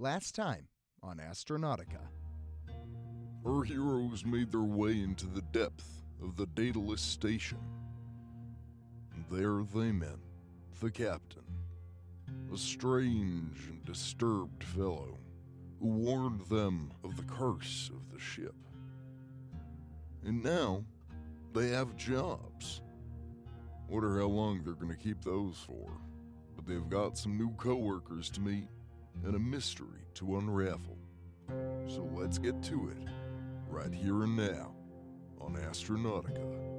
Last time on Astronautica. Our heroes made their way into the depth of the Daedalus station. There they met the captain, a strange and disturbed fellow who warned them of the curse of the ship. And now they have jobs. Wonder how long they're going to keep those for. But they've got some new coworkers to meet and a mystery to unravel. So let's get to it, right here and now, on Astronautica.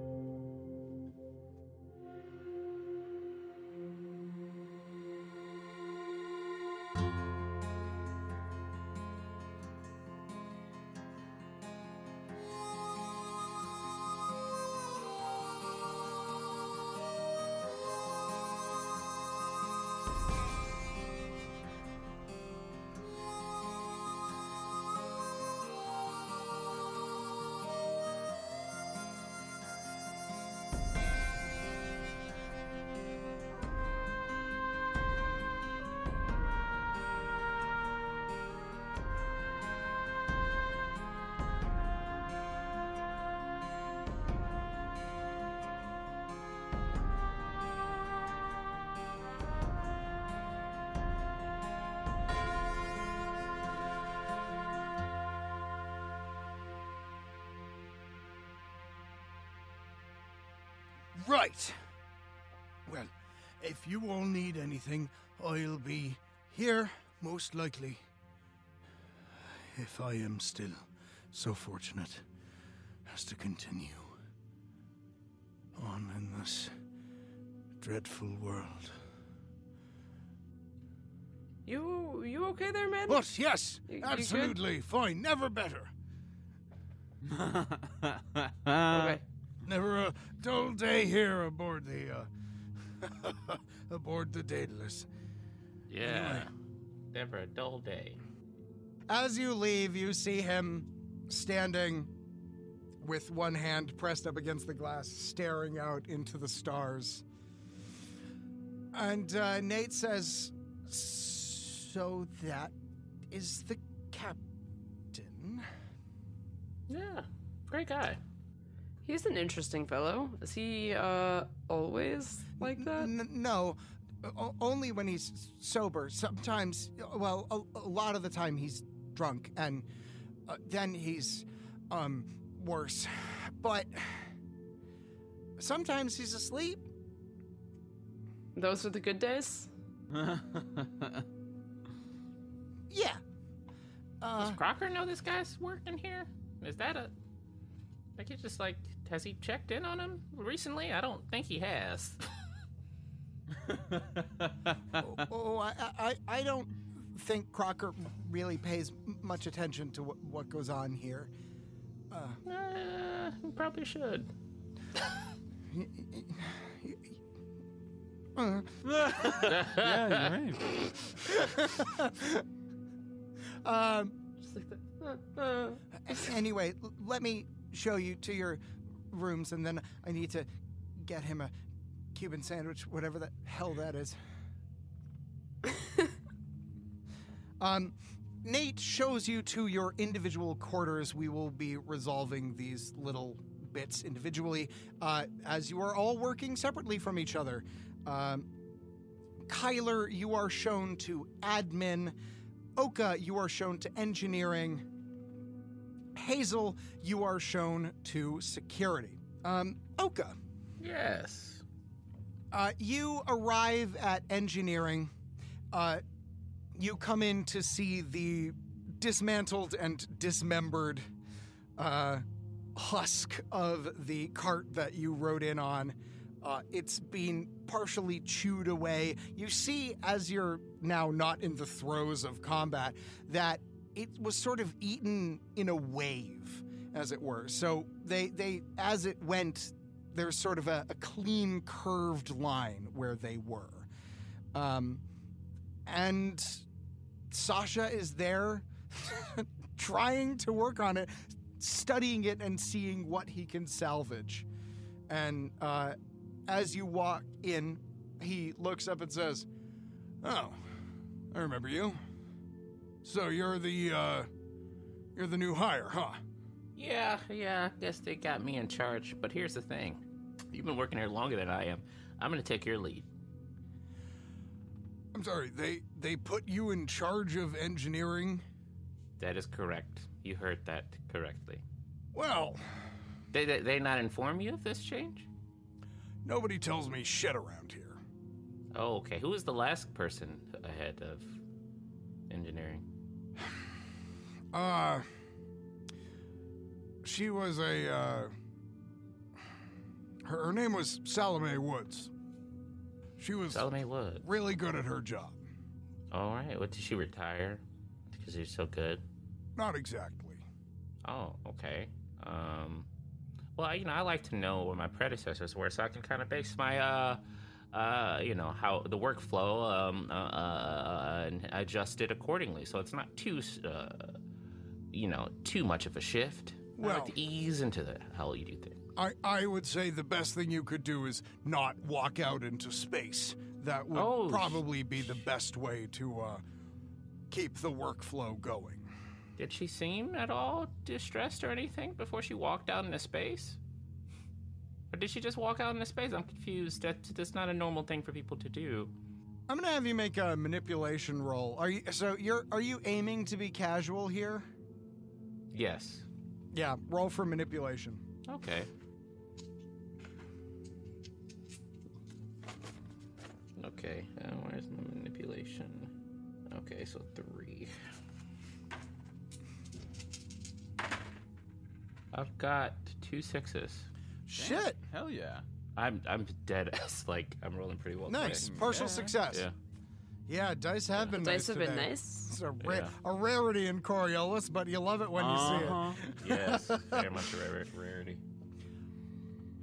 If you all need anything, I'll be here, most likely. If I am still so fortunate as to continue on in this dreadful world. You you okay there, man? But yes, You- you absolutely fine, never better. Okay. Never a dull day here aboard the uh aboard the Daedalus. Yeah. Never a dull day. As you leave, you see him standing with one hand pressed up against the glass, staring out into the stars. And uh, Nate says, So that is the captain? Yeah, great guy. He's an interesting fellow. Is he uh always like that? N- no, o- only when he's sober. Sometimes, well, a, a lot of the time he's drunk, and uh, then he's um worse. But sometimes he's asleep. Those are the good days. Yeah. Uh, Does Crocker know this guy's working here? Is that a. Like, he just, like, has he checked in on him recently? I don't think he has. oh, oh, I, I, I don't think Crocker really pays much attention to what, what goes on here. Uh, Uh, he probably should. Uh, yeah, you're right. um, Just like that. a- anyway, let me show you to your rooms, and then I need to get him a Cuban sandwich, whatever the hell that is. um, Nate shows you to your individual quarters. We will be resolving these little bits individually uh, as you are all working separately from each other. Um, Kyler, you are shown to admin. Oka, you are shown to engineering. Hazel, you are shown to security. Um, Oka, Yes. uh, you arrive at engineering. Uh, you come in to see the dismantled and dismembered uh, husk of the cart that you rode in on. Uh, it's been partially chewed away. You see, as you're now not in the throes of combat, that it was sort of eaten in a wave, as it were. So they, they as it went, there's sort of a, a clean curved line where they were. Um, and Sasha is there trying to work on it, studying it and seeing what he can salvage. And uh, as you walk in, he looks up and says, Oh, I remember you. So you're the, uh, you're the new hire, huh? Yeah, yeah, I guess they got me in charge. But here's the thing you've been working here longer than I am. I'm going to take your lead. I'm sorry, they, they put you in charge of engineering? That is correct. You heard that correctly. Well, They, they, they not inform you of this change? nobody tells me shit around here. Oh, okay. Who was the last person ahead of engineering? Uh, she was a, uh, her, her name was Salome Woods. She was Salome Wood. really good at her job. All right. What did she retire? Because you're so good. Not exactly. Oh, okay. Um, well, you know, I like to know where my predecessors were, so I can kind of base my, uh, uh, you know, how the workflow, um, uh, uh, and adjust it accordingly, so it's not too, uh, you know, too much of a shift. I Well- like to ease into the how you do things. I, I would say the best thing you could do is not walk out into space. That would Oh, probably be the best way to uh, keep the workflow going. Did she seem at all distressed or anything before she walked out into space? Or did she just walk out into space? I'm confused. That, that's not a normal thing for people to do. I'm gonna have you make a manipulation roll. Are you so you're are you aiming to be casual here? Yes. Yeah, roll for manipulation. Okay. Okay, uh, where's my manipulation? Okay, so three. I've got two sixes. Shit. Hell yeah. I'm I'm dead ass. Like I'm rolling pretty well. Nice. today. Partial Yeah. success. Yeah. Yeah, dice have been nice Dice have been nice. It's a, ra- Yeah. a rarity in Coriolis, but you love it when you see Uh-huh. it. Yes, very much a rare, rarity.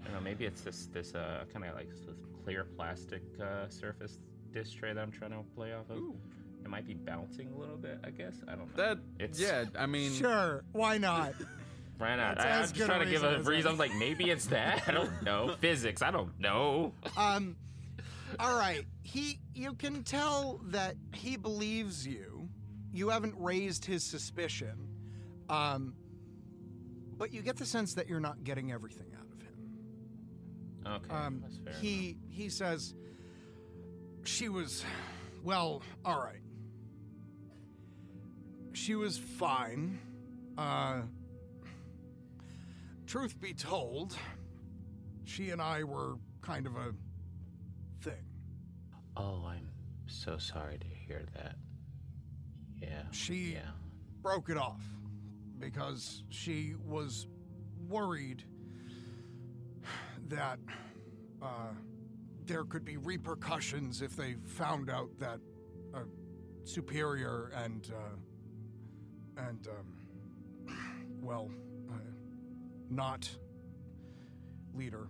I don't know. Maybe it's this this uh kind of like this clear plastic uh, surface dish tray that I'm trying to play off of. It might be bouncing a little bit. I guess I don't know. That It's- yeah, I mean Sure, why not? Why not? I, I'm just trying to give a reason. I'm like, maybe it's that. I don't know. Physics. I don't know. um, all right. He, you can tell that he believes you. You haven't raised his suspicion, um, but you get the sense that you're not getting everything out of him. Okay, Um, that's fair. he he says she was, well, all right. She was fine. Uh, truth be told, she and I were kind of a. Oh, I'm so sorry to hear that. Yeah. She Yeah. broke it off because she was worried that uh, there could be repercussions if they found out that a superior and uh, and um, well, uh, not leader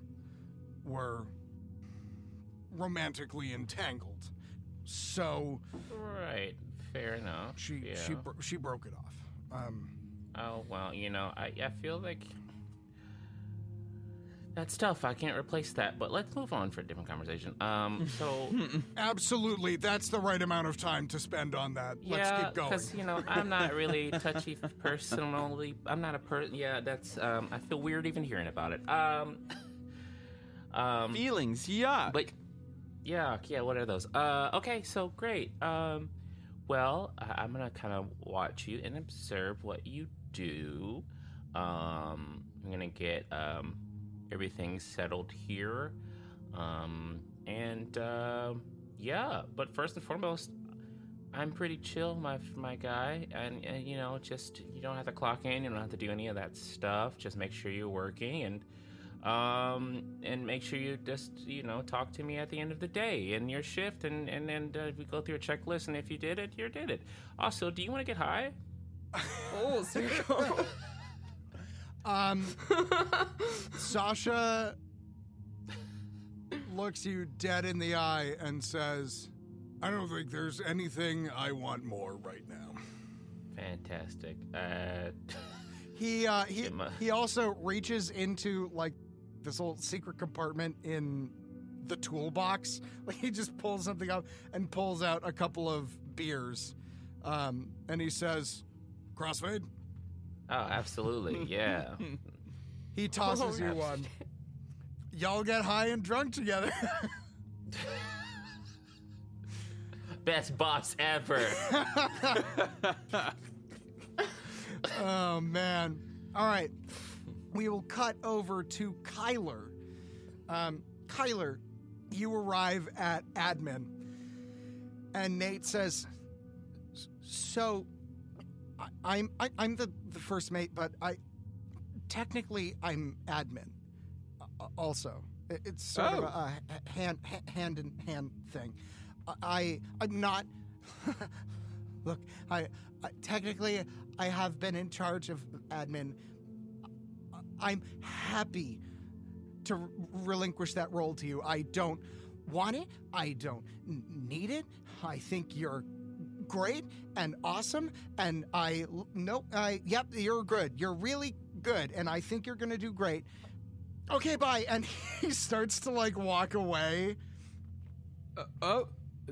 were romantically entangled. So Right. Fair enough. she yeah. she bro- she broke it off. Um, Oh well, you know, I I feel like that's tough. I can't replace that. But let's move on for a different conversation. Um. So absolutely, that's the right amount of time to spend on that. Let's keep going. because you know I'm not really touchy personally. I'm not a person. Yeah, that's. Um. I feel weird even hearing about it. Um. Um. Feelings, yeah. But yeah, yeah. What are those? Uh. Okay. So great. Um. Well, I- I'm gonna kind of watch you and observe what you do. Um. I'm gonna get um everything settled here. Um. And uh, yeah. But first and foremost, I'm pretty chill, my my guy, and, and you know, just you don't have to clock in, you don't have to do any of that stuff. Just make sure you're working and um and make sure you just you know talk to me at the end of the day in your shift and and then uh, we go through a checklist and if you did it you did it also do you want to get high Full circle. Um, Sasha looks you dead in the eye and says, I don't think there's anything I want more right now. fantastic uh He uh he he also reaches into like this little secret compartment in the toolbox. Like he just pulls something up and pulls out a couple of beers. Um and he says, Crossfade? oh absolutely yeah He tosses Oh, you one. Y'all get high and drunk together. best boss ever Oh man. All right. We will cut over to Kyler. Um, Kyler, you arrive at admin, and Nate says, "So, I, I'm I, I'm the the first mate, but I technically I'm admin. uh, Also, It- it's sort of Oh. a, a hand ha- hand in hand thing. I I'm not. Look, I, I technically I have been in charge of admin. I'm happy to r- relinquish that role to you. I don't want it. I don't n- need it. I think you're great and awesome and I, no I yep, you're good. You're really good and I think you're going to do great. Okay, bye. And he starts to like walk away. Uh, oh,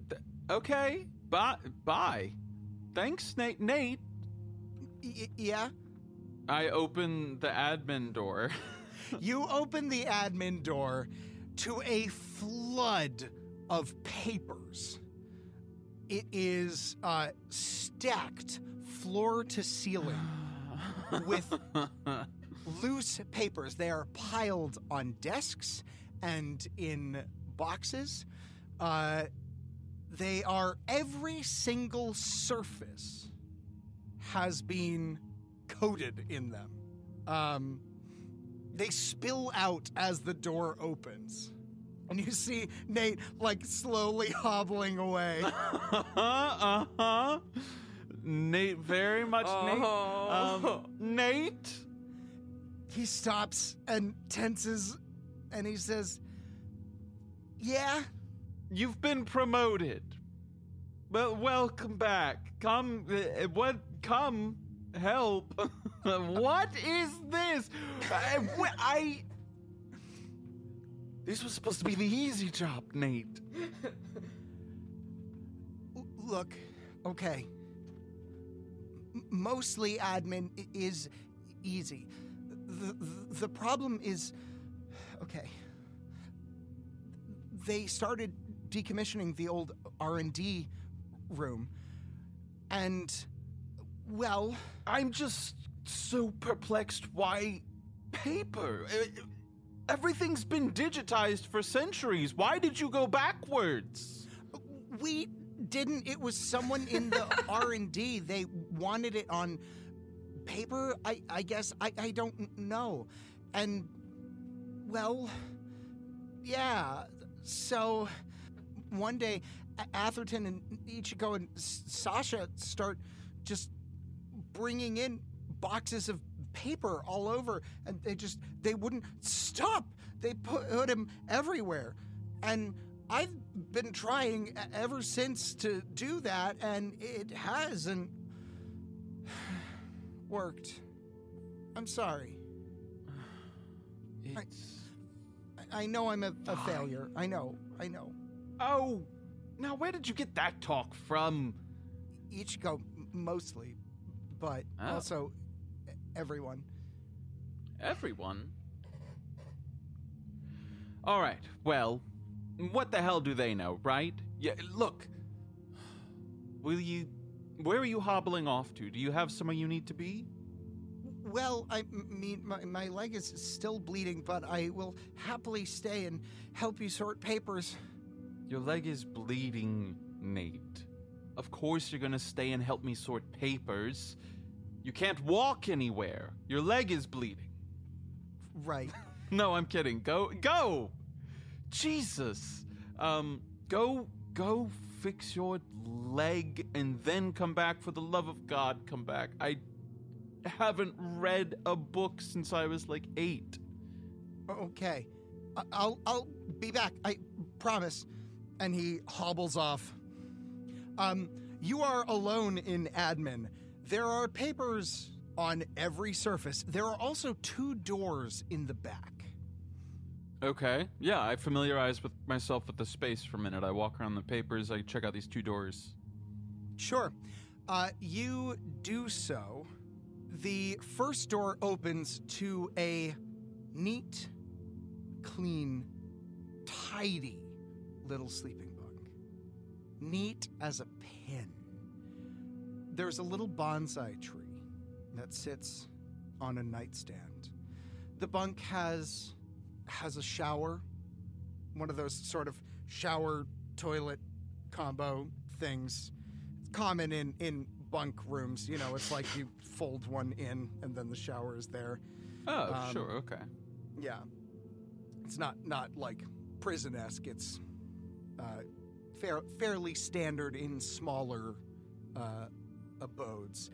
th- okay. Bye. Bye. Thanks, Nate. Nate. Y- yeah. I open the admin door. You open the admin door to a flood of papers. It is uh, stacked floor to ceiling with loose papers. They are piled on desks and in boxes. Uh, they are every single surface has been coated in them. Um, they spill out as the door opens. And you see Nate like slowly hobbling away. uh huh. Nate, very much Nate. Oh. Um, Nate. he stops and tenses and he says, Yeah, You've been promoted. Well, welcome back. Come, uh, what? Come, help. what is this? I, I. This was supposed to be the easy job, Nate. Look, okay. Mostly admin is easy. The, the problem is okay. They started decommissioning the old R&D room. And well, I'm just so perplexed. Why paper? Uh, Everything's been digitized for centuries. Why did you go backwards? we didn't it was someone in the r&d they wanted it on paper i, I guess I, I don't know and well yeah so one day atherton and ichigo and S- sasha start just bringing in boxes of paper all over and they just they wouldn't stop they put, put him everywhere and I've been trying ever since to do that, and it hasn't worked. I'm sorry. It's. I- I know I'm a, a failure. I know. I know. Oh, now where did you get that talk from? Ichigo mostly, but Oh. also everyone. Everyone. All right. Well, what the hell do they know, right? Yeah. Look. Will you? Where are you hobbling off to? Do you have somewhere you need to be? Well, I mean, my, my leg is still bleeding, but I will happily stay and help you sort papers. Your leg is bleeding, Nate. Of course you're gonna stay and help me sort papers. You can't walk anywhere. Your leg is bleeding. Right. No, I'm kidding. Go, go. Jesus. Um, go, go fix your leg and then come back. For the love of God, come back. I haven't read a book since I was like eight. Okay. I'll I'll be back. I promise. And he hobbles off. Um, you are alone in admin. There are papers on every surface. There are also two doors in the back. Okay. Yeah, I familiarize with myself with the space for a minute. I walk around the papers. I check out these two doors. Sure. Uh, you do so. The first door opens to a neat, clean, tidy little sleeping. Neat as a pin. There's a little bonsai tree that sits on a nightstand. The bunk has has a shower, one of those sort of shower toilet combo things It's common in in bunk rooms. You know, it's like you fold one in and then the shower is there. Oh, Um, sure. Okay. Yeah, it's not not like prison esque. It's uh, fair, fairly standard in smaller uh, abodes.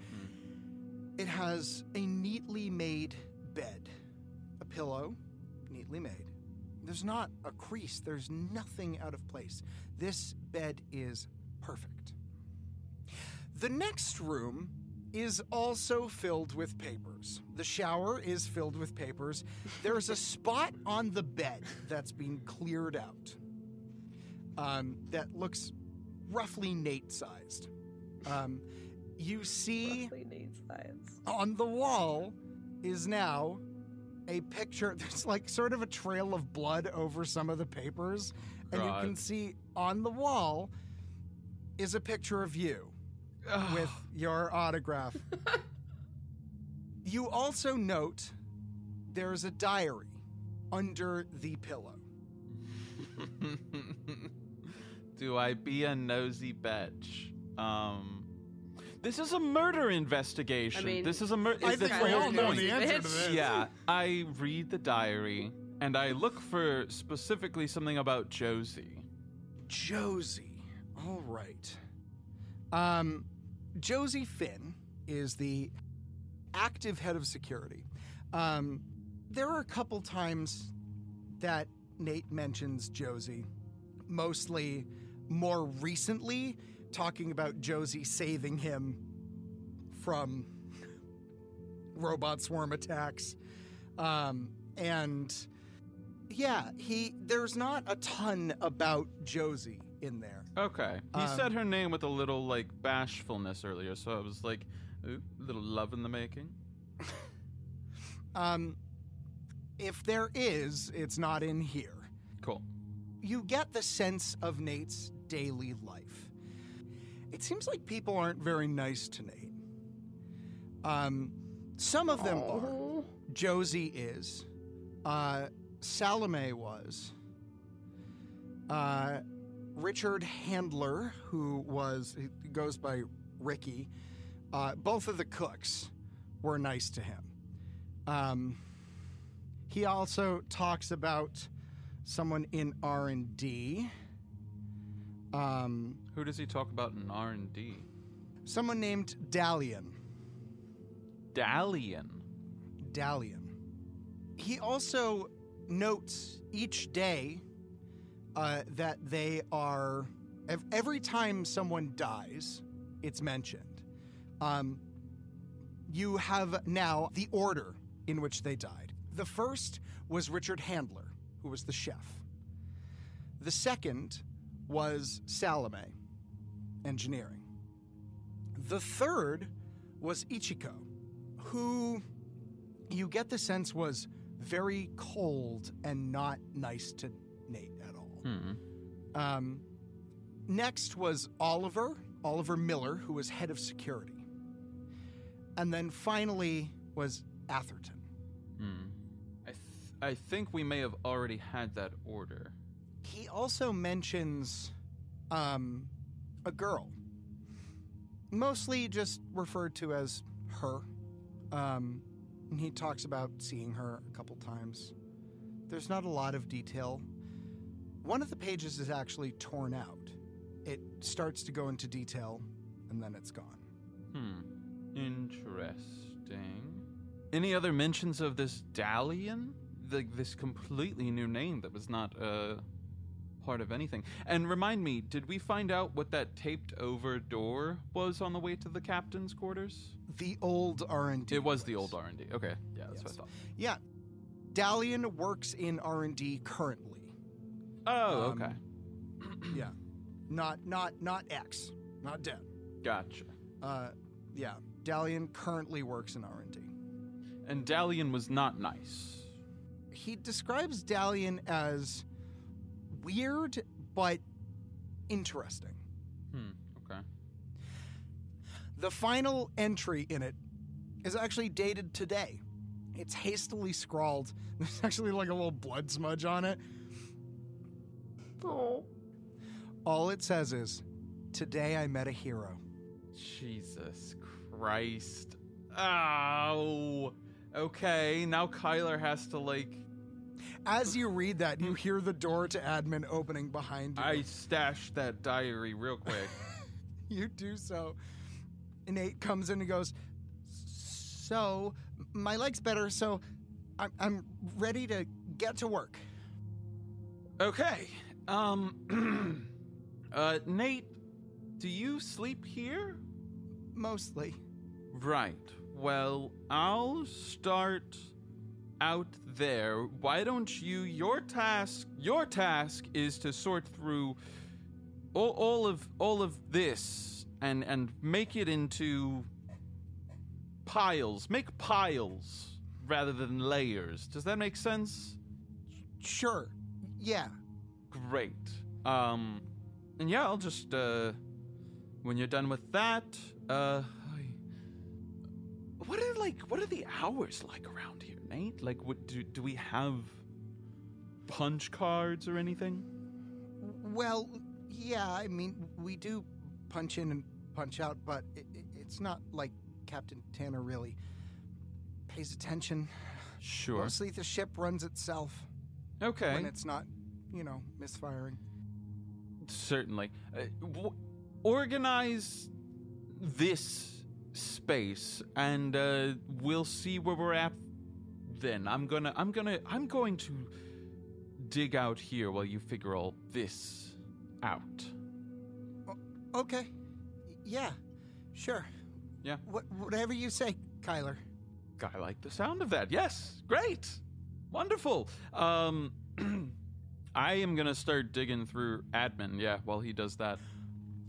It has a neatly made bed, a pillow, neatly made. There's not a crease. There's nothing out of place. This bed is perfect. The next room is also filled with papers. The shower is filled with papers. There's a spot on the bed that's been cleared out um, that looks roughly Nate sized. Um, you see on the wall is now a picture. There's like sort of a trail of blood over some of the papers. And you can see on the wall is a picture of you with your autograph. you also note there's a diary under the pillow. Do I be a nosy bitch? Um, this is a murder investigation. I mean, this is a murder. I think we all know the answer to this. Yeah, I read the diary and I look for specifically something about Josie. Josie. All right. Um, Josie Finn is the active head of security. Um, there are a couple times that Nate mentions Josie, mostly more recently, talking about Josie saving him from robot swarm attacks. Um, and yeah, he there's not a ton about Josie in there. Okay. He Um, said her name with a little like bashfulness earlier, so I was like, ooh, little love in the making. Um, if there is, it's not in here. You get the sense of Nate's daily life. It seems like people aren't very nice to Nate. Um, some of them are. Josie is. Uh, Salome was. Uh, Richard Handler, who was he goes by Ricky, uh, both of the cooks were nice to him. Um, he also talks about someone in R and D. Um, Who does he talk about in R and D? someone named Dalian. Dalian. Dalian. He also notes each day uh, that they are ev- every time someone dies, it's mentioned. Um, you have now the order in which they died. The first was Richard Handler, who was the chef. The second was Salome, engineering. The third was Ichiko, who you get the sense was very cold and not nice to Nate at all. Hmm. Um, next was Oliver, Oliver Miller, who was head of security. And then finally was Atherton. Hmm. I, think we may have already had that order. He also mentions um, a girl, mostly just referred to as her. Um, and he talks about seeing her a couple times. There's not a lot of detail. One of the pages is actually torn out. It starts to go into detail, and then it's gone. Hmm. Interesting. Any other mentions of this Dalian? Like this completely new name that was not uh, part of anything. And remind me, did we find out what that taped over door was on the way to the captain's quarters? The old R&D. It was the old R&D. Okay. Yeah, that's what I thought. Yeah. Dalian works in R&D currently. Oh, Um, okay. yeah. Not not not X. Not dead. Gotcha. Uh yeah. Dalian currently works in R&D. And Dalian was not nice. He describes Dalian as weird but interesting. Hmm. Okay. The final entry in it is actually dated today. It's hastily scrawled. There's actually like a little blood smudge on it. Oh. All it says is, Today I met a hero. Jesus Christ. Oh. Okay, now Kyler has to like. As you read that, you hear the door to admin opening behind you. I stashed that diary real quick. you do so. Nate comes in and goes, So, my leg's better, so I'm, I'm ready to get to work. okay. Um. uh, Nate, do you sleep here? Mostly. Right. Well, I'll start out there. Why don't you? Your task. Your task is to sort through all, all of all of this and and make it into piles. Make piles rather than layers. Does that make sense? Sure. Yeah. Great. Um, and yeah, I'll just uh, when you're done with that, uh, like what are the hours like around here, Nate? Like, what do do we have punch cards or anything? Well, yeah, I mean, we do punch in and punch out, but it, it, it's not like Captain Tanner really pays attention. Sure. Mostly the ship runs itself Okay. when it's not, you know, misfiring. Certainly. Uh, w- organize this space, and uh, we'll see where we're at. Then I'm gonna, I'm gonna, I'm going to dig out here while you figure all this out. Okay. Yeah. Sure. Yeah. What, whatever you say, Kyler. I like the sound of that. Yes, great, wonderful. Um, I am gonna start digging through admin. Yeah, while he does that.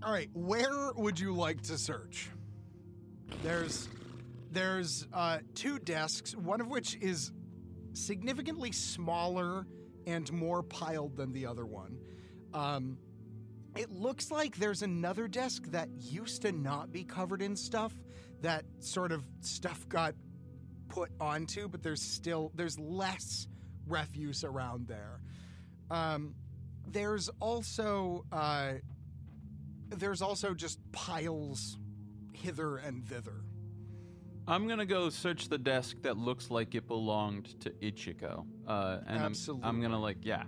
All right, where would you like to search? There's there's uh, two desks, one of which is significantly smaller and more piled than the other one. Um, it looks like there's another desk that used to not be covered in stuff. That sort of stuff got put onto, but there's still there's less refuse around there. Um, there's also uh, there's also just piles hither and thither. I'm gonna go search the desk that looks like it belonged to Ichiko. Uh, and I'm- I'm, gonna like, yeah.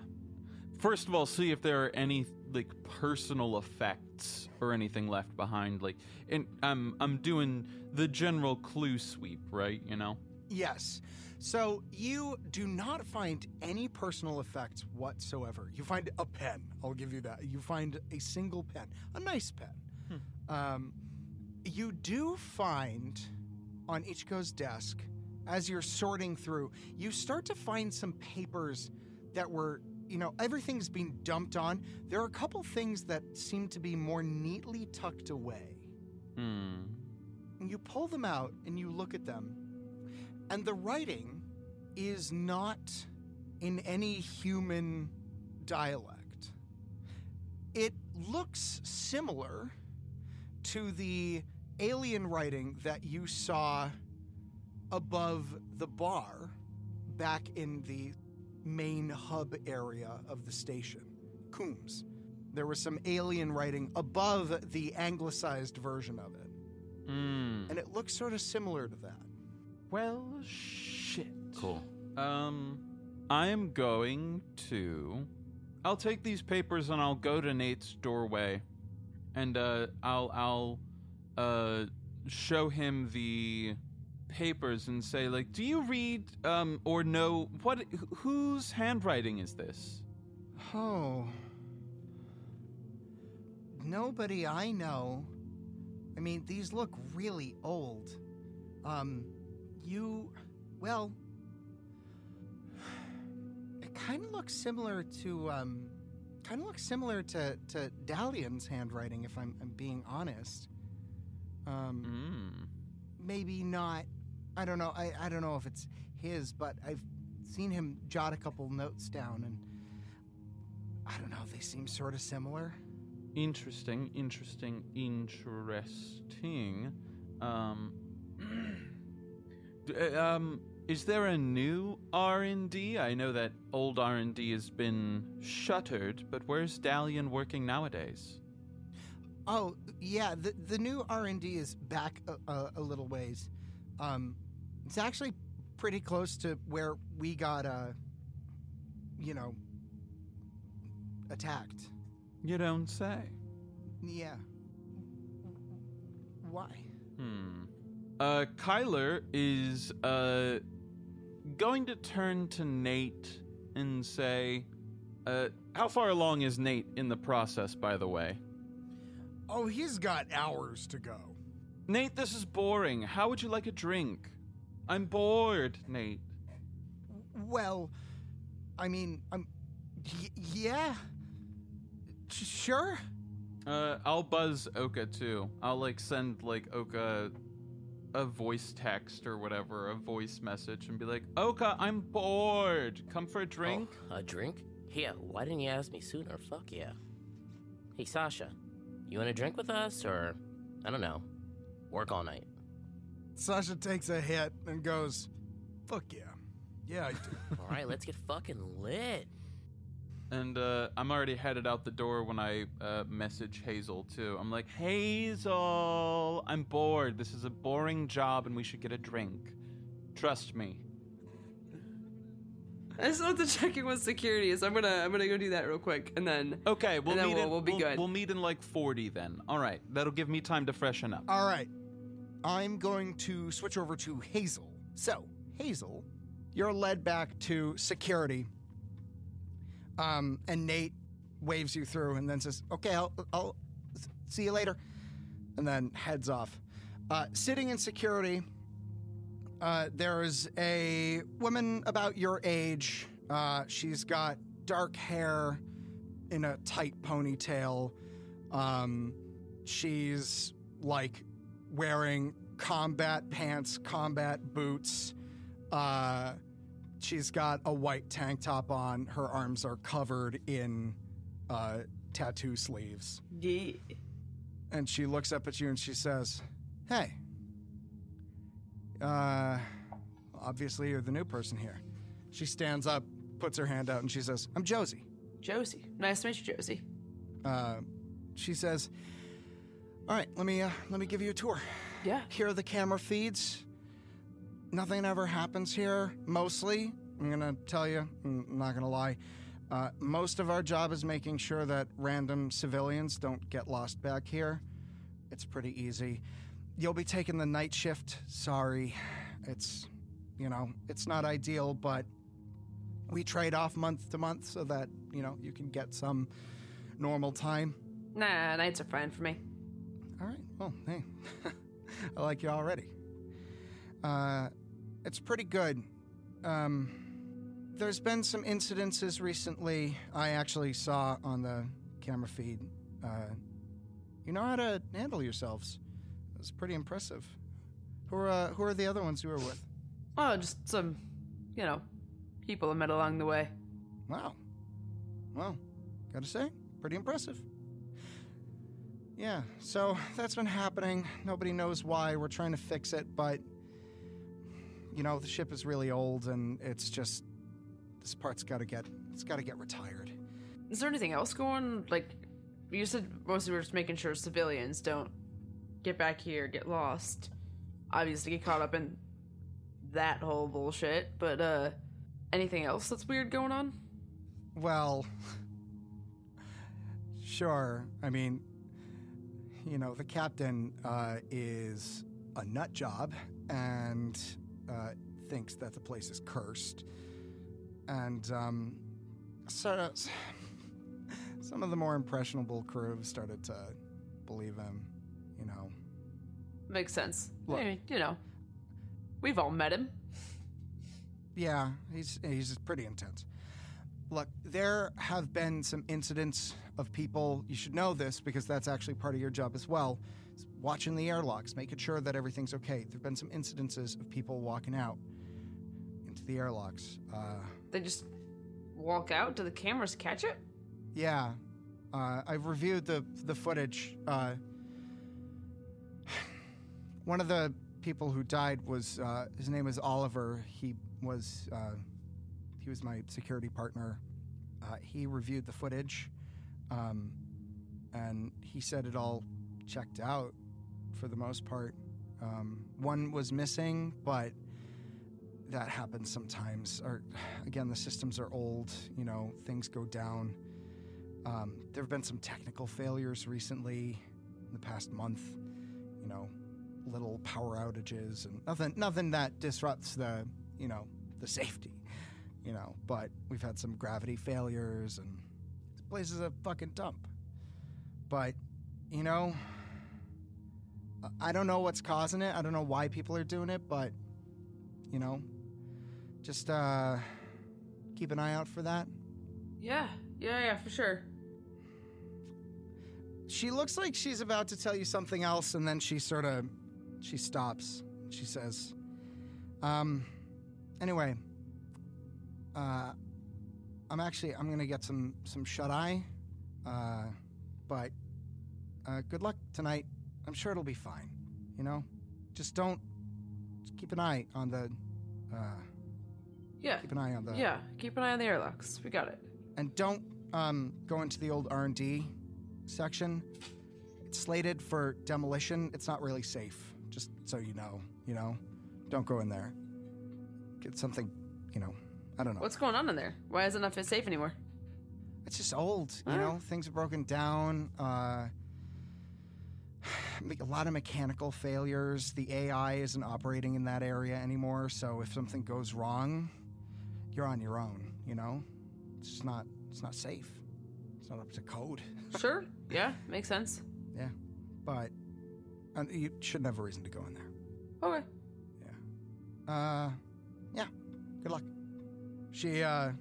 First of all, see if there are any like personal effects or anything left behind. Like, and I'm I'm doing the general clue sweep, right? You know. Yes. So you do not find any personal effects whatsoever. You find a pen. I'll give you that. You find a single pen, a nice pen. Um, you do find on Ichiko's desk, as you're sorting through, you start to find some papers that were, you know, everything's been dumped on. There are a couple things that seem to be more neatly tucked away. Hmm. And you pull them out and you look at them, and the writing is not in any human dialect. It looks similar to the alien writing that you saw above the bar back in the main hub area of the station, Coombs. There was some alien writing above the anglicized version of it Hmm. and it looks sort of similar to that. Well, shit. Cool. Um, I'm going to. I'll take these papers and I'll go to Nate's doorway, and uh, I'll I'll uh show him the papers and say like, do you read um or know what wh- whose handwriting is this? Oh. Nobody I know. I mean, these look really old. Um, you. Well. It kind of looks similar to, um. Kind of looks similar to, to Dalian's handwriting, if I'm, I'm being honest. Um, Hmm. maybe not. I don't know. I, I don't know if it's his, but I've seen him jot a couple notes down, and I don't know. They seem sort of similar. Interesting, interesting, interesting. Um, uh, um, is there a new R and D? I know that old R and D has been shuttered, but where's Dalian working nowadays? Oh yeah, the the new R and D is back a, a, a little ways. Um, it's actually pretty close to where we got uh, you know, attacked. You don't say. Yeah. Why? Hmm. Uh, Kyler is uh going to turn to Nate and say, uh, how far along is Nate in the process, by the way? Oh, he's got hours to go. Nate, this is boring. How would you like a drink? I'm bored, Nate. Well, I mean, I'm. Y- yeah. Sure. Uh, I'll buzz Oka too. I'll like send like Oka a voice text or whatever, a voice message, and be like, Oka, I'm bored. Come for a drink. Oh, a drink? Yeah, why didn't you ask me sooner? Fuck yeah. Hey, Sasha, you want a drink with us, or, I don't know, work all night? Sasha takes a hit and goes, "Fuck yeah, yeah, I do." All right, let's get fucking lit. And uh, I'm already headed out the door when I uh, message Hazel too. I'm like, Hazel, I'm bored. This is a boring job, and we should get a drink. Trust me. I still have to check in with security, so I'm gonna I'm gonna go do that real quick, and then Okay, we'll then meet. we'll, in, we'll be good. We'll meet in like 40 then. All right, that'll give me time to freshen up. All right, I'm going to switch over to Hazel. So, Hazel, you're led back to security. Um, and Nate waves you through and then says, "Okay, I'll, I'll see you later," and then heads off. Uh, sitting in security, uh, there is a woman about your age. Uh, she's got dark hair in a tight ponytail. Um, she's like wearing combat pants, combat boots. Uh, she's got a white tank top on. Her arms are covered in uh, tattoo sleeves. Yeah. And she looks up at you and she says, Hey, uh, obviously you're the new person here. She stands up, puts her hand out, and she says, I'm Josie. Josie, nice to meet you, Josie. Uh, she says, "All right, let me uh, let me give you a tour. Yeah. Here are the camera feeds. Nothing ever happens here. Mostly, I'm gonna tell you. I'm not gonna lie. Uh, most of our job is making sure that random civilians don't get lost back here. It's pretty easy. You'll be taking the night shift. Sorry, it's You know, it's not ideal, but we trade off month to month so that, you know, you can get some normal time. Nah, nights are fine for me. All right. Well, hey, I like you already. Uh, it's pretty good. Um, there's been some incidences recently I actually saw on the camera feed. Uh, you know how to handle yourselves. It's pretty impressive. Who are uh, who are the other ones you were with? Oh, just some, you know, people I met along the way. Wow. Well, gotta say, pretty impressive. Yeah, so that's been happening. Nobody knows why. We're trying to fix it, but you know, the ship is really old and it's just this part's got to get it's got to get retired. Is there anything else going? Like, you said mostly we're just making sure civilians don't get back here, get lost. Obviously, get caught up in that whole bullshit. But uh, anything else that's weird going on? Well, sure. I mean, you know, the captain uh, is a nut job and uh, thinks that the place is cursed. And um, so, some of the more impressionable crew have started to believe him, you know. Makes sense. Look. I mean, you know, we've all met him. Yeah, he's he's pretty intense. Look, there have been some incidents of people. You should know this because that's actually part of your job as well. Watching the airlocks, making sure that everything's okay. There've been some incidences of people walking out into the airlocks. Uh, They just walk out. Do the cameras catch it? yeah, uh, I've reviewed the the footage. Uh, one of the people who died was uh, his name is Oliver. He was uh, he was my security partner. Uh, he reviewed the footage, um, and he said it all checked out for the most part. Um, one was missing, but that happens sometimes. Or again, the systems are old. You know, things go down. Um, there have been some technical failures recently in the past month. You know, little power outages and nothing, nothing that disrupts the, you know, the safety. You know, but we've had some gravity failures and this place is a fucking dump. But, you know, I- don't know what's causing it. I don't know why people are doing it, but, you know, just uh, keep an eye out for that. Yeah, yeah, yeah, for sure. She looks like she's about to tell you something else, and then she sort of she stops. She says, "Um, anyway, uh, I'm actually I'm gonna get some some shut eye, uh, but uh, good luck tonight. I'm sure it'll be fine. You know, just don't just keep an eye on the uh, Yeah. keep an eye on the Yeah, keep an eye on the airlocks. We got it. and don't um, go into the old R&D section. It's slated for demolition. It's not really safe. Just so you know, you know, don't go in there. Get something, you know, I don't know. What's going on in there? Why isn't it safe anymore? It's just old, you know. Things are broken down. Uh, a lot of mechanical failures. The AI isn't operating in that area anymore. So if something goes wrong, you're on your own. You know, it's just not. It's not safe. It's not up to code. Sure. Yeah, makes sense. Yeah, but uh, you shouldn't have a reason to go in there. Okay. Yeah. Uh, yeah. Good luck. She uh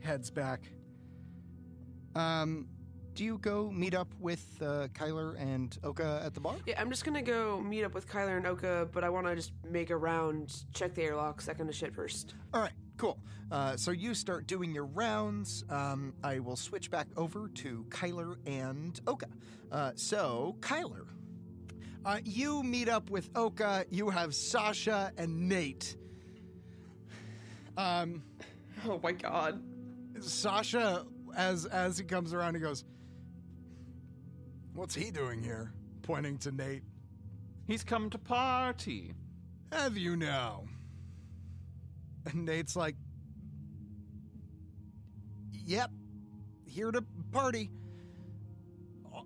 heads back. Um, do you go meet up with uh, Kyler and Oka at the bar? Yeah, I'm just gonna go meet up with Kyler and Oka, but I want to just make a round, check the airlock, second to shit first. All right, cool. Uh, so you start doing your rounds. Um, I will switch back over to Kyler and Oka. Uh, so, Kyler. Uh, you meet up with Oka. You have Sasha and Nate. Um, oh my god. Sasha, as as he comes around, he goes, "What's he doing here?" Pointing to Nate. He's come to party. Have you now? And Nate's like, "Yep, here to party.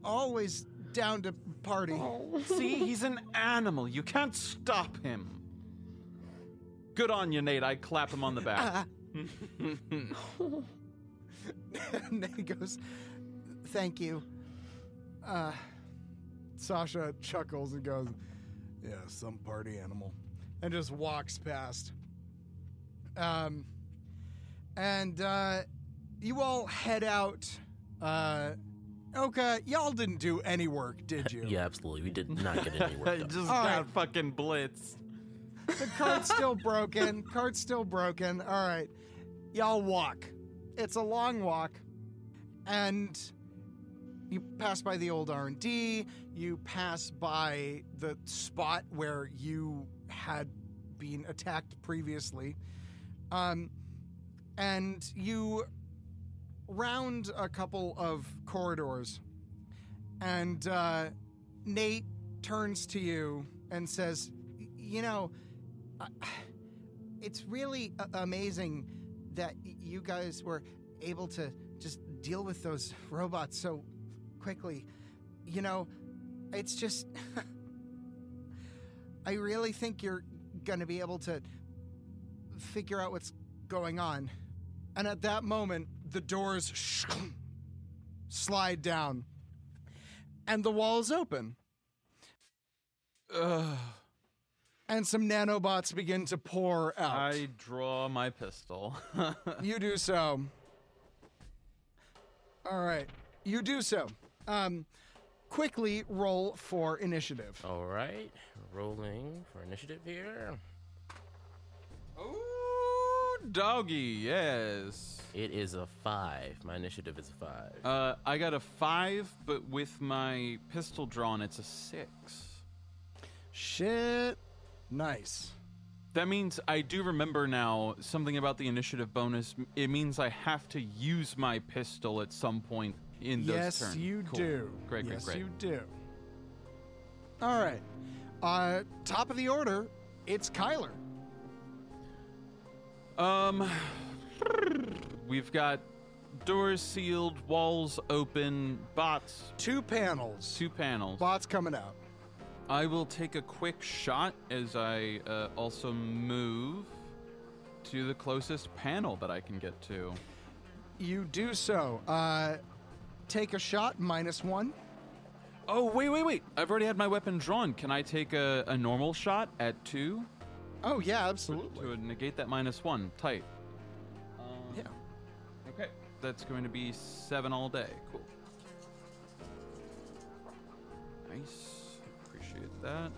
Always down to party." Oh. See, he's an animal. You can't stop him. Good on you, Nate. I clap him on the back. Nate goes, Thank you. Uh, Sasha chuckles and goes, Yeah, some party animal. And just walks past. Um, and uh, you all head out. Uh, Oka, y'all didn't do any work, did you? Yeah, absolutely. We did not get any work done. Just All got right. fucking blitz. The cart's still broken. Cart's still broken. All right. Y'all walk. It's a long walk. And you pass by the old R&D, you pass by the spot where you had been attacked previously. Um and you round a couple of corridors and uh Nate turns to you and says, "You know, uh, it's really a- amazing that you guys were able to just deal with those robots so quickly. You know, it's just. I really think you're going to be able to figure out what's going on. And at that moment, the doors slide down and the walls open. Ugh. And some nanobots begin to pour out. I draw my pistol. you do so. All right. You do so. Um, quickly roll for initiative. All right, rolling for initiative here. Ooh, doggy, yes. It is a five. My initiative is a five. Uh, I got a five, but with my pistol drawn, it's a six. Shit. Nice. That means I do remember now something about the initiative bonus. It means I have to use my pistol at some point in those yes, turns. you Cool. do. Great, great, yes, great. you do. All right. Uh, top of the order, it's Kyler. Um, we've got doors sealed, walls open, bots. Two panels. Two panels. Bots coming out. I will take a quick shot as I uh, also move to the closest panel that I can get to. You do so. Uh, take a shot, minus one. Oh, wait, wait, wait. I've already had my weapon drawn. Can I take a, a normal shot at two? Oh, yeah, absolutely. To negate that minus one. Tight. Um, Yeah. Okay. That's going to be seven all day. Cool. Nice. Appreciate that.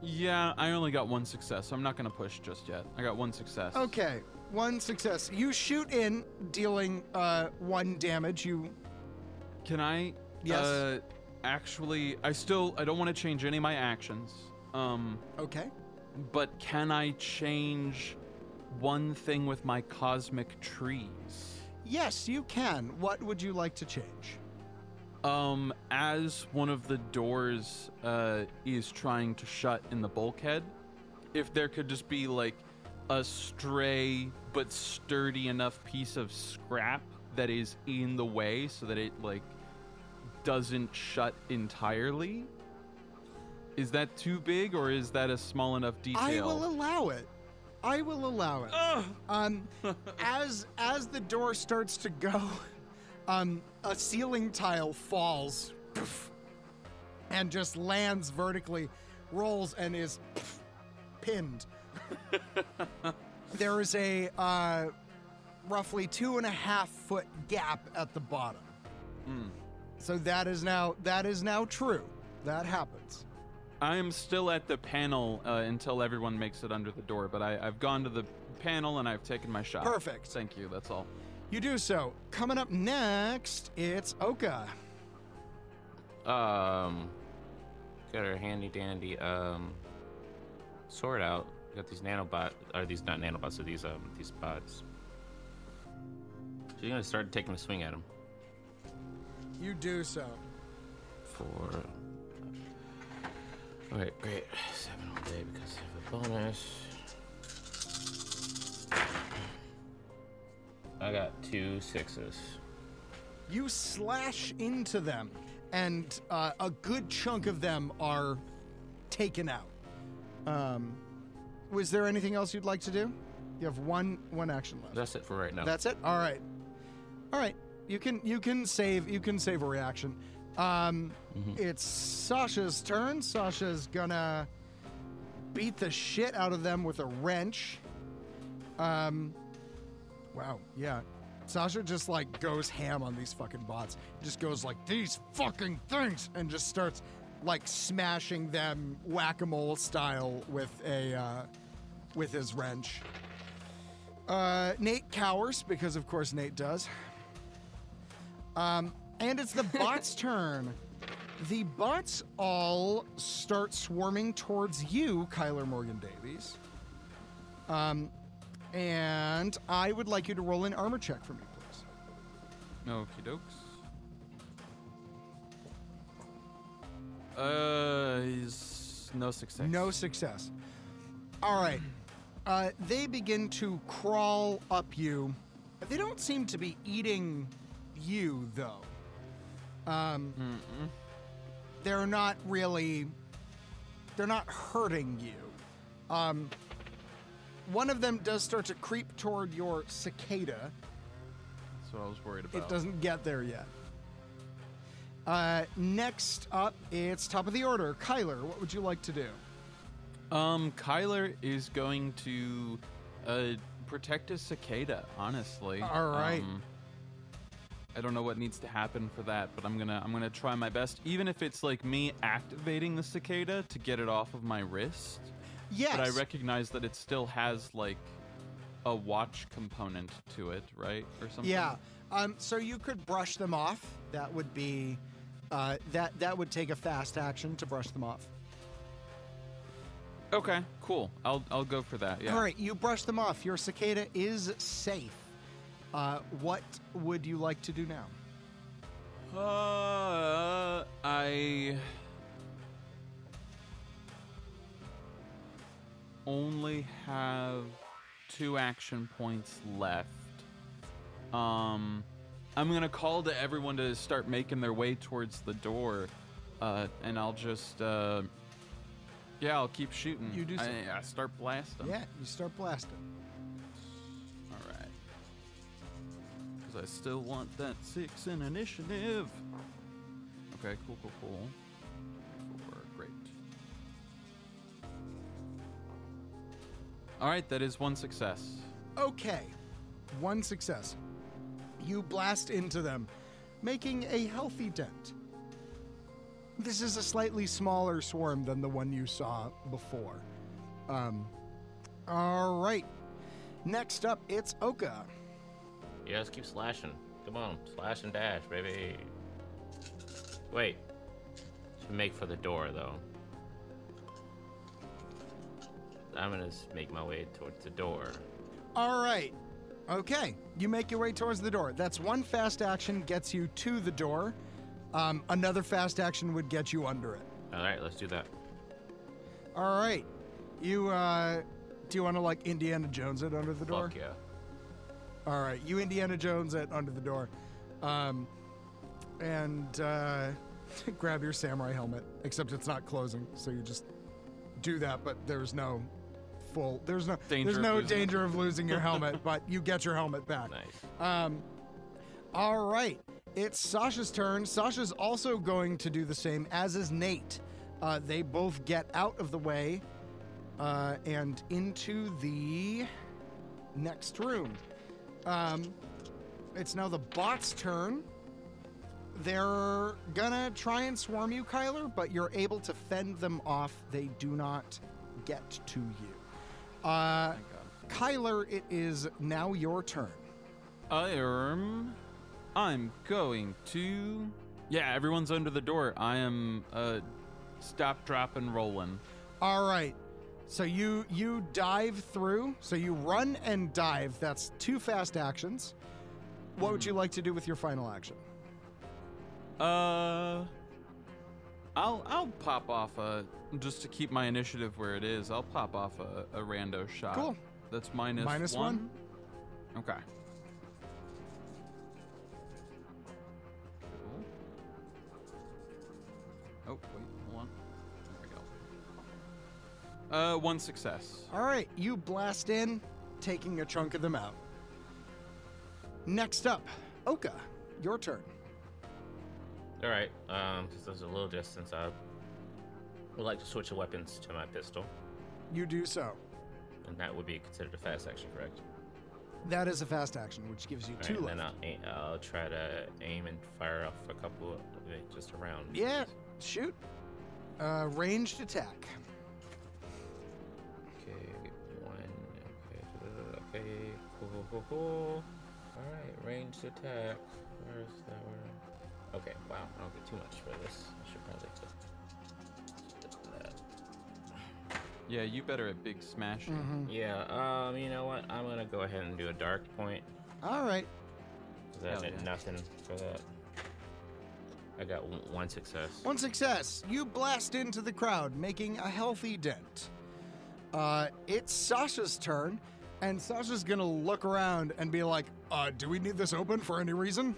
Yeah, I only got one success, so I'm not going to push just yet. I got one success. Okay, one success. You shoot in, dealing uh, one damage. You Can I? Yes. Uh, actually, I still I don't want to change any of my actions. Um. Okay. But can I change one thing with my cosmic trees? yes, you can. What would you like to change? Um, as one of the doors uh, is trying to shut in the bulkhead, if there could just be like a stray but sturdy enough piece of scrap that is in the way so that it like doesn't shut entirely. Is that too big or is that a small enough detail? I will allow it. I will allow it. Um, as as the door starts to go, um, a ceiling tile falls, poof, and just lands vertically, rolls and is poof, pinned. there is a uh, roughly two and a half foot gap at the bottom. Hmm. So that is now that is now true. That happens. I am still at the panel uh, until everyone makes it under the door, but I, I've gone to the panel and I've taken my shot. Perfect. Thank you. That's all. You do so. Coming up next, it's Oka. Um, got her handy dandy um sword out. Got these nanobot, or these not nanobots, are these um these bots. She's gonna start taking a swing at him You do so. Four. Okay, great. Seven all day because of a bonus. I got two sixes. You slash into them, and uh, a good chunk of them are taken out. Um, was there anything else you'd like to do? You have one one action left. That's it for right now. That's it. All right. All right. You can you can save you can save a reaction. Um, it's Sasha's turn. Sasha's gonna beat the shit out of them with a wrench. Um, wow. Yeah. Sasha just like goes ham on these fucking bots. Just goes like these fucking things and just starts like smashing them whack-a-mole style with a uh, with his wrench. Uh, Nate cowers because, of course, Nate does. Um, and it's the bots' turn. The bots all start swarming towards you, Kyler Morgan Davies. Um, and I would like you to roll an armor check for me, please. Okie dokes. Uh, he's no success. No success. All right. Uh, they begin to crawl up you. They don't seem to be eating you, though. Um, they're not really. They're not hurting you. Um, one of them does start to creep toward your cicada. That's what I was worried about. It doesn't get there yet. Uh, next up, it's top of the order. Kyler, what would you like to do? Um, Kyler is going to uh, protect his cicada. Honestly. All right. Um, I don't know what needs to happen for that, but I'm gonna I'm gonna try my best, even if it's like me activating the cicada to get it off of my wrist. Yes. But I recognize that it still has like a watch component to it, right, or something. Yeah. Um, so you could brush them off. That would be uh, that that would take a fast action to brush them off. Okay. Cool. I'll I'll go for that. Yeah. All right, you brush them off. Your cicada is safe. Uh, what would you like to do now? Uh, I only have two action points left. Um, I'm gonna call to everyone to start making their way towards the door, uh, and I'll just, uh, yeah, I'll keep shooting. You do so. I, I start blasting. Yeah, you start blasting. All right. Because I still want that six in initiative. Okay, cool, cool, cool. Four, great. All right, that is one success. Okay, one success. You blast into them, making a healthy dent. This is a slightly smaller swarm than the one you saw before. Um, all right. Next up, it's Oka. Yeah, let's keep slashing. Come on, slash and dash, baby. Wait. Should make for the door though. I'm gonna make my way towards the door. All right. Okay. You make your way towards the door. That's one fast action gets you to the door. Um, another fast action would get you under it. All right, let's do that. All right. You, uh, do you want to like Indiana Jones it under the door? Fuck yeah. All right. You Indiana Jones it under the door. Um, and, uh, grab your samurai helmet, except it's not closing. So you just do that, but there's no full, there's no, Danger there's of no losing danger of losing your helmet, but you get your helmet back. Nice. Um, all right. It's Sasha's turn. Sasha's also going to do the same, as is Nate. Uh, they both get out of the way uh, and into the next room. Um, it's now the bot's turn. They're gonna try and swarm you, Kyler, but you're able to fend them off. They do not get to you. Uh, Kyler, it is now your turn. I am. I'm going to. Yeah, everyone's under the door. I am. Uh, stop, drop, and rolling. All right. So you you dive through. So you run and dive. That's two fast actions. What would you like to do with your final action? Uh, I'll I'll pop off a just to keep my initiative where it is. I'll pop off a, a rando shot. Cool. That's minus Minus one. Okay. Cool. Oh wait, hold on. There we go. Uh, one success. All right, you blast in, taking a chunk of them out. Next up, Oka, your turn. All right. Um, since there's a little distance, I would like to switch the weapons to my pistol, You do so. and that would be considered a fast action, correct? That is a fast action, which gives you All two right, left. then I'll, I'll try to aim and fire off a couple of it just around. Yeah, shoot. Uh, ranged attack. Okay, one. Okay, okay, cool, cool, cool, cool. All right, ranged attack. Where's that? Where? Okay, wow, I don't get too much for this. I should probably just that. Yeah, you better at big smashing. Mm-hmm. Yeah, um, you know what? I'm gonna go ahead and do a dark point. Alright. That Hell meant yeah. nothing for that. I got one, one success. One success. You blast into the crowd, making a healthy dent. Uh, it's Sasha's turn, and Sasha's gonna look around and be like, uh, do we need this open for any reason?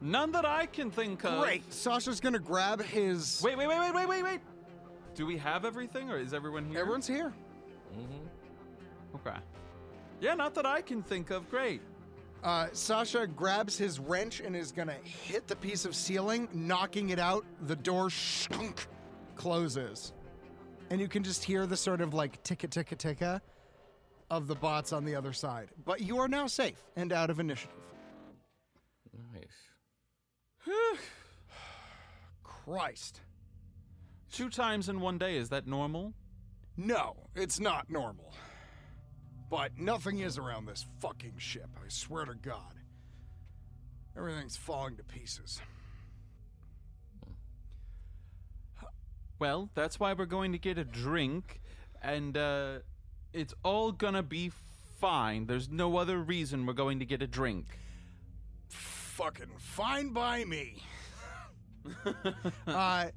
None that I can think of. Great. Sasha's gonna grab his. Wait, wait, wait, wait, wait, wait, wait. Do we have everything, or is everyone here? Everyone's here. Mm-hmm. Okay. Yeah, not that I can think of. Great. Uh, Sasha grabs his wrench and is gonna hit the piece of ceiling, knocking it out. The door shunk closes. And you can just hear the sort of like ticka ticka ticka of the bots on the other side. But you are now safe and out of initiative. Christ. Two times in one day, is that normal? No, it's not normal. But nothing is around this fucking ship, I swear to God. Everything's falling to pieces. Well, that's why we're going to get a drink, and uh, it's all gonna be fine. There's no other reason we're going to get a drink. Fucking fine by me. uh,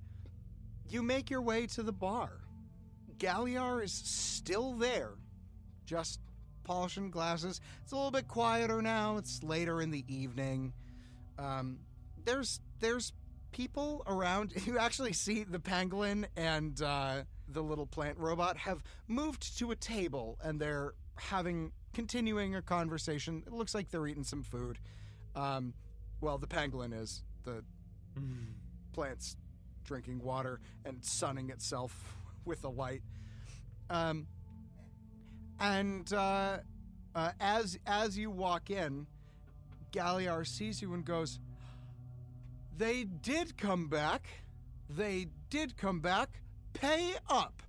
you make your way to the bar. Galliar is still there, just polishing glasses. It's a little bit quieter now. It's later in the evening. Um, there's there's people around. You actually see the pangolin and uh, the little plant robot have moved to a table, and they're having continuing a conversation. It looks like they're eating some food. Um, well, the pangolin is the plant's drinking water and sunning itself with a light. Um, and uh, uh, as as you walk in, Galliar sees you and goes, "They did come back. They did come back. Pay up."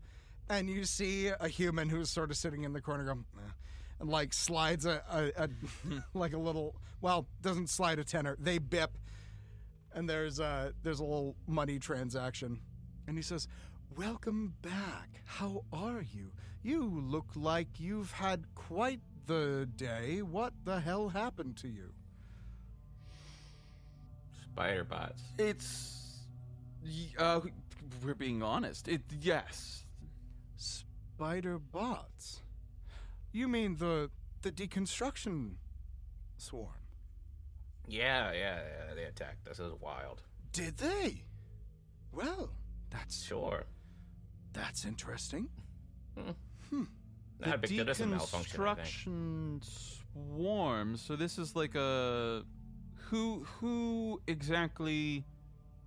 And you see a human who's sort of sitting in the corner, go, "Eh," and like slides a, a, a like a little well, doesn't slide a tenner. They bip, and there's a there's a little money transaction, and he says, "Welcome back. How are you? You look like you've had quite the day. What the hell happened to you?" Spider bots. It's. Uh, we're being honest. It yes. Spider bots. You mean the the deconstruction swarm? Yeah, yeah, yeah. They attacked us. It was wild. Did they? Well, that's Sure. that's interesting. Hmm. Hmm. Not a big deal. That's a malfunction. I think. deconstruction swarm. So this is like a who who exactly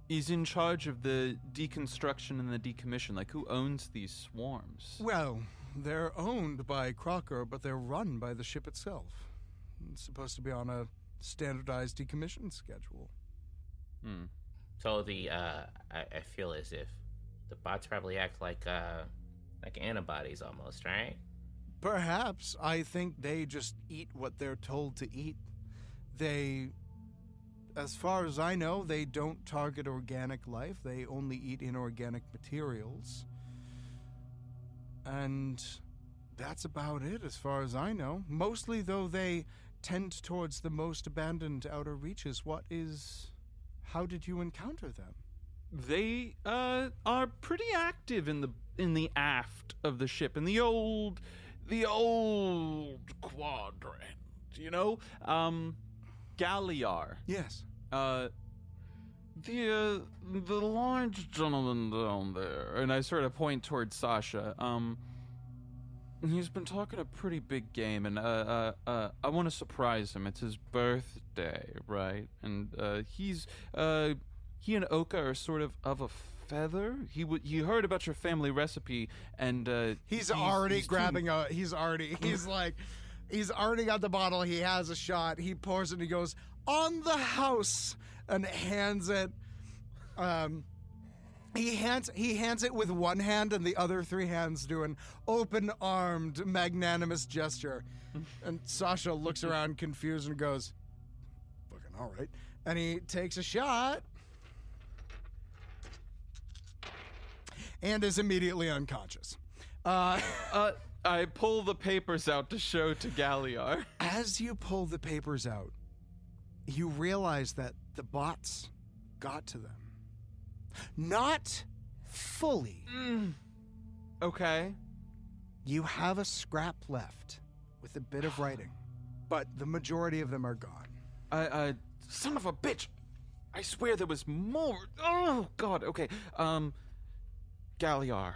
is in charge of the deconstruction and the decommission? Like who owns these swarms? Well, they're owned by Crocker, but they're run by the ship itself. It's supposed to be on a standardized decommission schedule. Hmm. So the uh, I, I feel as if the bots probably act like uh, like antibodies almost, right? Perhaps I think they just eat what they're told to eat. They, as far as I know, they don't target organic life. They only eat inorganic materials. And that's about it, as far as I know. Mostly, though, they tend towards the most abandoned outer reaches. What is. How did you encounter them? They uh are pretty active in the in the aft of the ship in the old the old quadrant, you know? Um Galliar. Yes. Uh the uh, the large gentleman down there, and I sort of point towards Sasha. Um, he's been talking a pretty big game, and uh, uh, uh I want to surprise him. It's his birthday, right? And uh, he's uh, he and Oka are sort of of a feather. He w- he heard about your family recipe, and uh, He's, already grabbing a. He's already. He's like, he's already got the bottle. He has a shot. He pours it. and He goes on the house and hands it. Um, he hands he hands it with one hand, and the other three hands do an open-armed, magnanimous gesture. And Sasha looks around confused and goes, "Fucking all right." And he takes a shot. And is immediately unconscious. Uh, uh, I pull the papers out to show to Galliar. As you pull the papers out, you realize that the bots got to them. Not fully. Mm. Okay. You have a scrap left with a bit of writing, but the majority of them are gone. I, I, son of a bitch! I swear there was more. Oh God. Okay. Um, Galliar.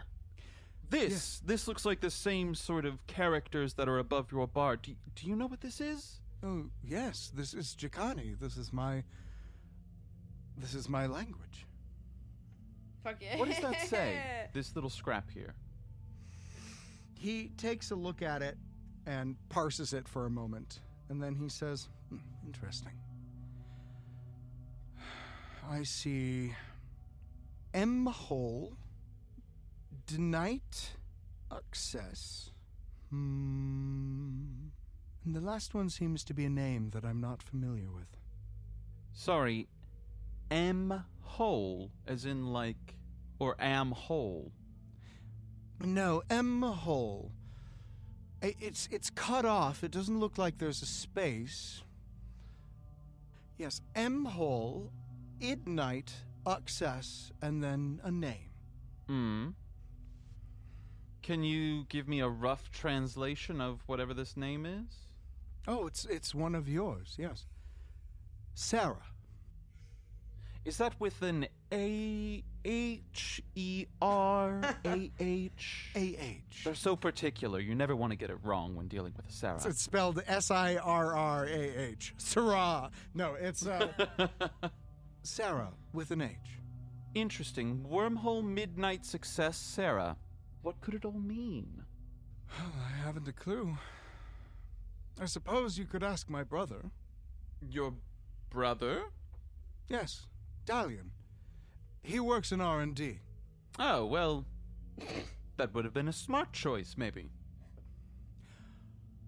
This this looks like the same sort of characters that are above your bar. Do, do you know what this is? Oh yes, this is Jakani. This is my. This is my language. Fuck yeah. What does that say? this little scrap here. He takes a look at it and parses it for a moment, and then he says, "Hmm, "Interesting. I see M hole denied access. Hmm. And the last one seems to be a name that I'm not familiar with. Sorry, M hole, as in like, or am hole. No, M hole. It's it's cut off. It doesn't look like there's a space. Yes, M hole, ignite, access, and then a name. Hmm. Can you give me a rough translation of whatever this name is? Oh, it's it's one of yours. Yes, Sarah. Is that with an A H E R A H? A H. They're so particular. You never want to get it wrong when dealing with a Sarah. It's spelled S I R R A H. Sarah. No, it's uh, Sarah with an H. Interesting. Wormhole Midnight Success Sarah. What could it all mean? I haven't a clue. I suppose you could ask my brother. Your brother? Yes, Dalian. He works in R and D. Oh, well, that would have been a smart choice, maybe.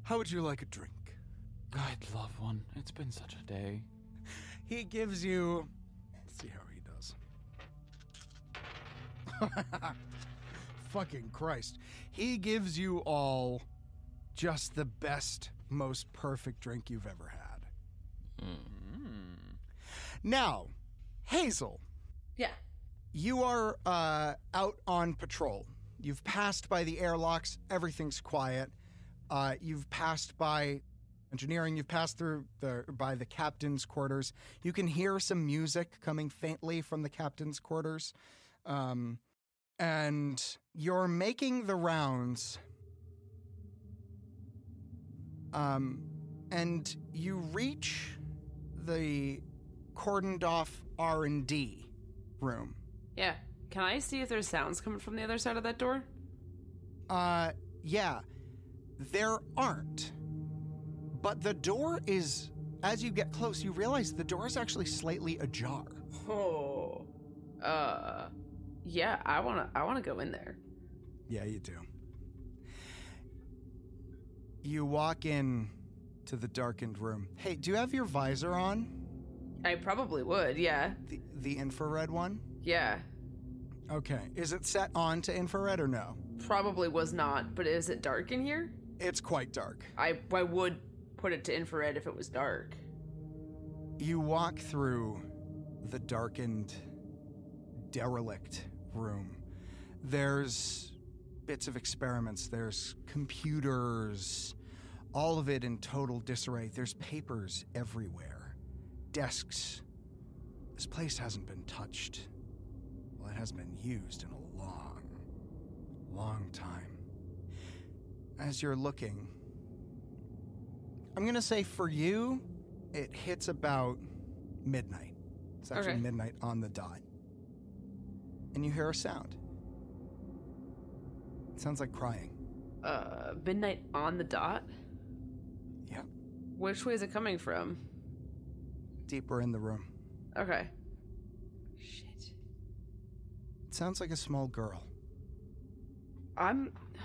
How would you like a drink? I'd love one. It's been such a day. He gives you. Let's see how he does. Fucking Christ. He gives you all just the best, most perfect drink you've ever had. Now, Hazel, Yeah. you are uh, out on patrol. You've passed by the airlocks, everything's quiet. Uh, you've passed by engineering, you've passed through the by the captain's quarters. You can hear some music coming faintly from the captain's quarters. Um, and you're making the rounds. Um, and you reach the cordoned off R&D room. Yeah. Can I see if there's sounds coming from the other side of that door? Uh, yeah, there aren't. But the door is, as you get close, you realize the door is actually slightly ajar. Oh. Uh. Yeah, I wanna. I wanna go in there. Yeah, you do. You walk in to the darkened room. Hey, do you have your visor on? I probably would. Yeah. The, the infrared one? Yeah. Okay. Is it set on to infrared or no? Probably was not. But is it dark in here? It's quite dark. I I would put it to infrared if it was dark. You walk through the darkened, derelict room. There's bits of experiments, there's computers, all of it in total disarray. There's papers everywhere, desks This place hasn't been touched. Well, it hasn't been used in a long, long time. As you're looking, I'm gonna say for you, it hits about midnight. It's actually Okay. midnight on the dot. And you hear a sound. It sounds like crying. Uh, midnight on the dot? Yeah. Which way is it coming from? Deeper in the room. Okay. Shit. It sounds like a small girl. I'm. Oh,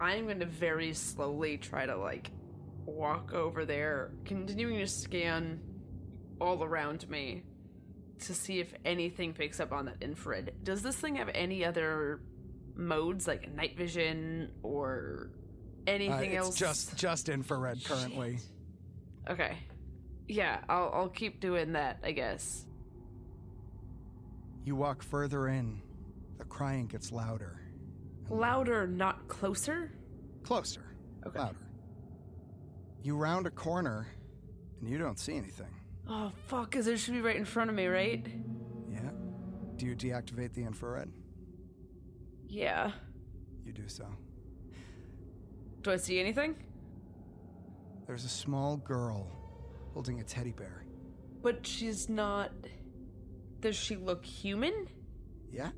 I'm going to very slowly try to, like, walk over there, continuing to scan all around me to see if anything picks up on that infrared. Does this thing have any other modes, like night vision or Uh, anything it's else? just just infrared currently. Okay. Yeah, I'll, I'll keep doing that, I guess. You walk further in. The crying gets louder. Louder, not closer? Closer. Okay. Louder. You round a corner and you don't see anything. Oh, fuck, because it should be right in front of me, right? Yeah. Do you deactivate the infrared? Yeah. You do so. Do I see anything? There's a small girl holding a teddy bear. But she's not. Does she look human? Yeah?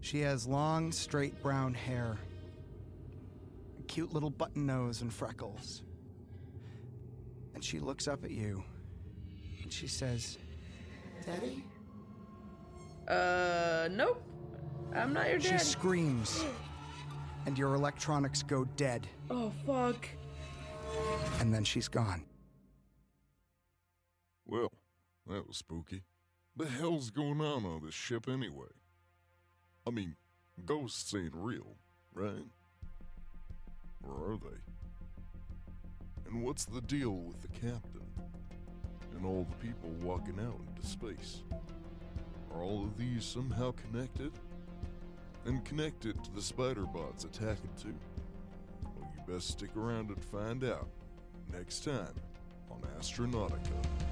She has long, straight brown hair, a cute little button nose, and freckles. And she looks up at you and she says, Daddy? Uh, nope. I'm not your She screams, and your electronics go dead, oh, fuck. and then she's gone. Well, that was spooky. The hell's going on on this ship anyway? I mean, ghosts ain't real, right? Or are they? And what's the deal with the captain? And all the people walking out into space? Are all of these somehow connected? And connect it to the spider bots attacking too? Well, you best stick around and find out next time on Astronautica.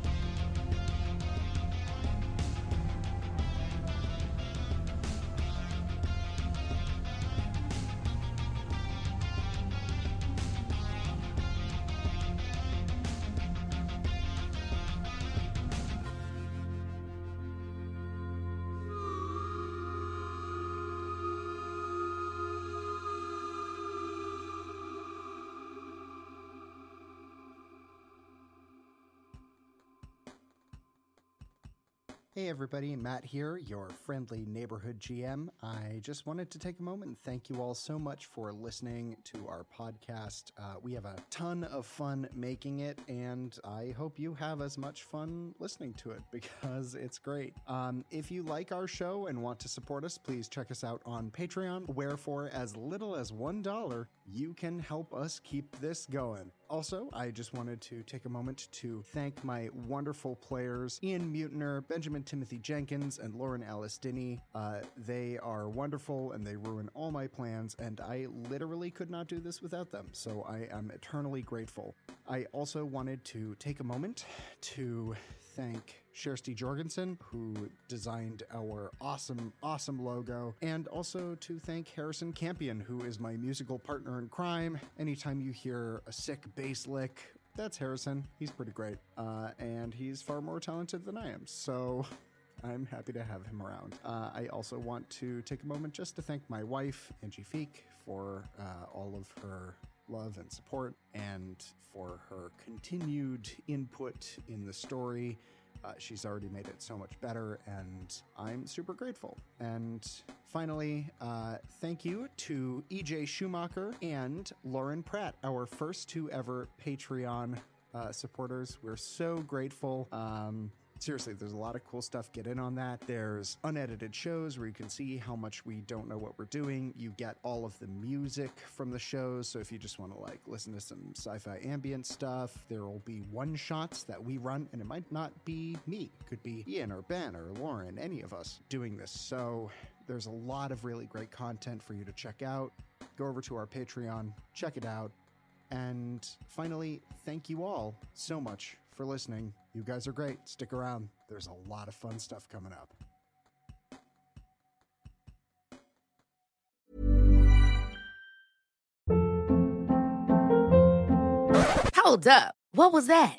Hey everybody, Matt here, your friendly neighborhood GM. I just wanted to take a moment and thank you all so much for listening to our podcast. Uh, we have a ton of fun making it, and I hope you have as much fun listening to it because it's great. Um, if you like our show and want to support us, please check us out on Patreon, where for as little as $1, you can help us keep this going. Also, I just wanted to take a moment to thank my wonderful players Ian Mutiner, Benjamin Timothy Jenkins, and Lauren Alice Dinney. Uh, they are wonderful and they ruin all my plans, and I literally could not do this without them, so I am eternally grateful. I also wanted to take a moment to thank Shersty Jorgensen, who designed our awesome, awesome logo, and also to thank Harrison Campion, who is my musical partner in crime. Anytime you hear a sick bass lick, that's Harrison. He's pretty great, uh, and he's far more talented than I am. So. I'm happy to have him around. Uh, I also want to take a moment just to thank my wife, Angie Feek, for uh, all of her love and support and for her continued input in the story. Uh, she's already made it so much better, and I'm super grateful. And finally, uh, thank you to EJ Schumacher and Lauren Pratt, our first two ever Patreon uh, supporters. We're so grateful. Um, seriously, there's a lot of cool stuff. Get in on that. There's unedited shows where you can see how much we don't know what we're doing. You get all of the music from the shows. So if you just want to like listen to some sci-fi ambient stuff, there will be one shots that we run, and it might not be me. It could be Ian or Ben or Lauren, any of us doing this. So there's a lot of really great content for you to check out. Go over to our Patreon, check it out. And finally, thank you all so much for listening. You guys are great. Stick around. There's a lot of fun stuff coming up. Hold up. What was that?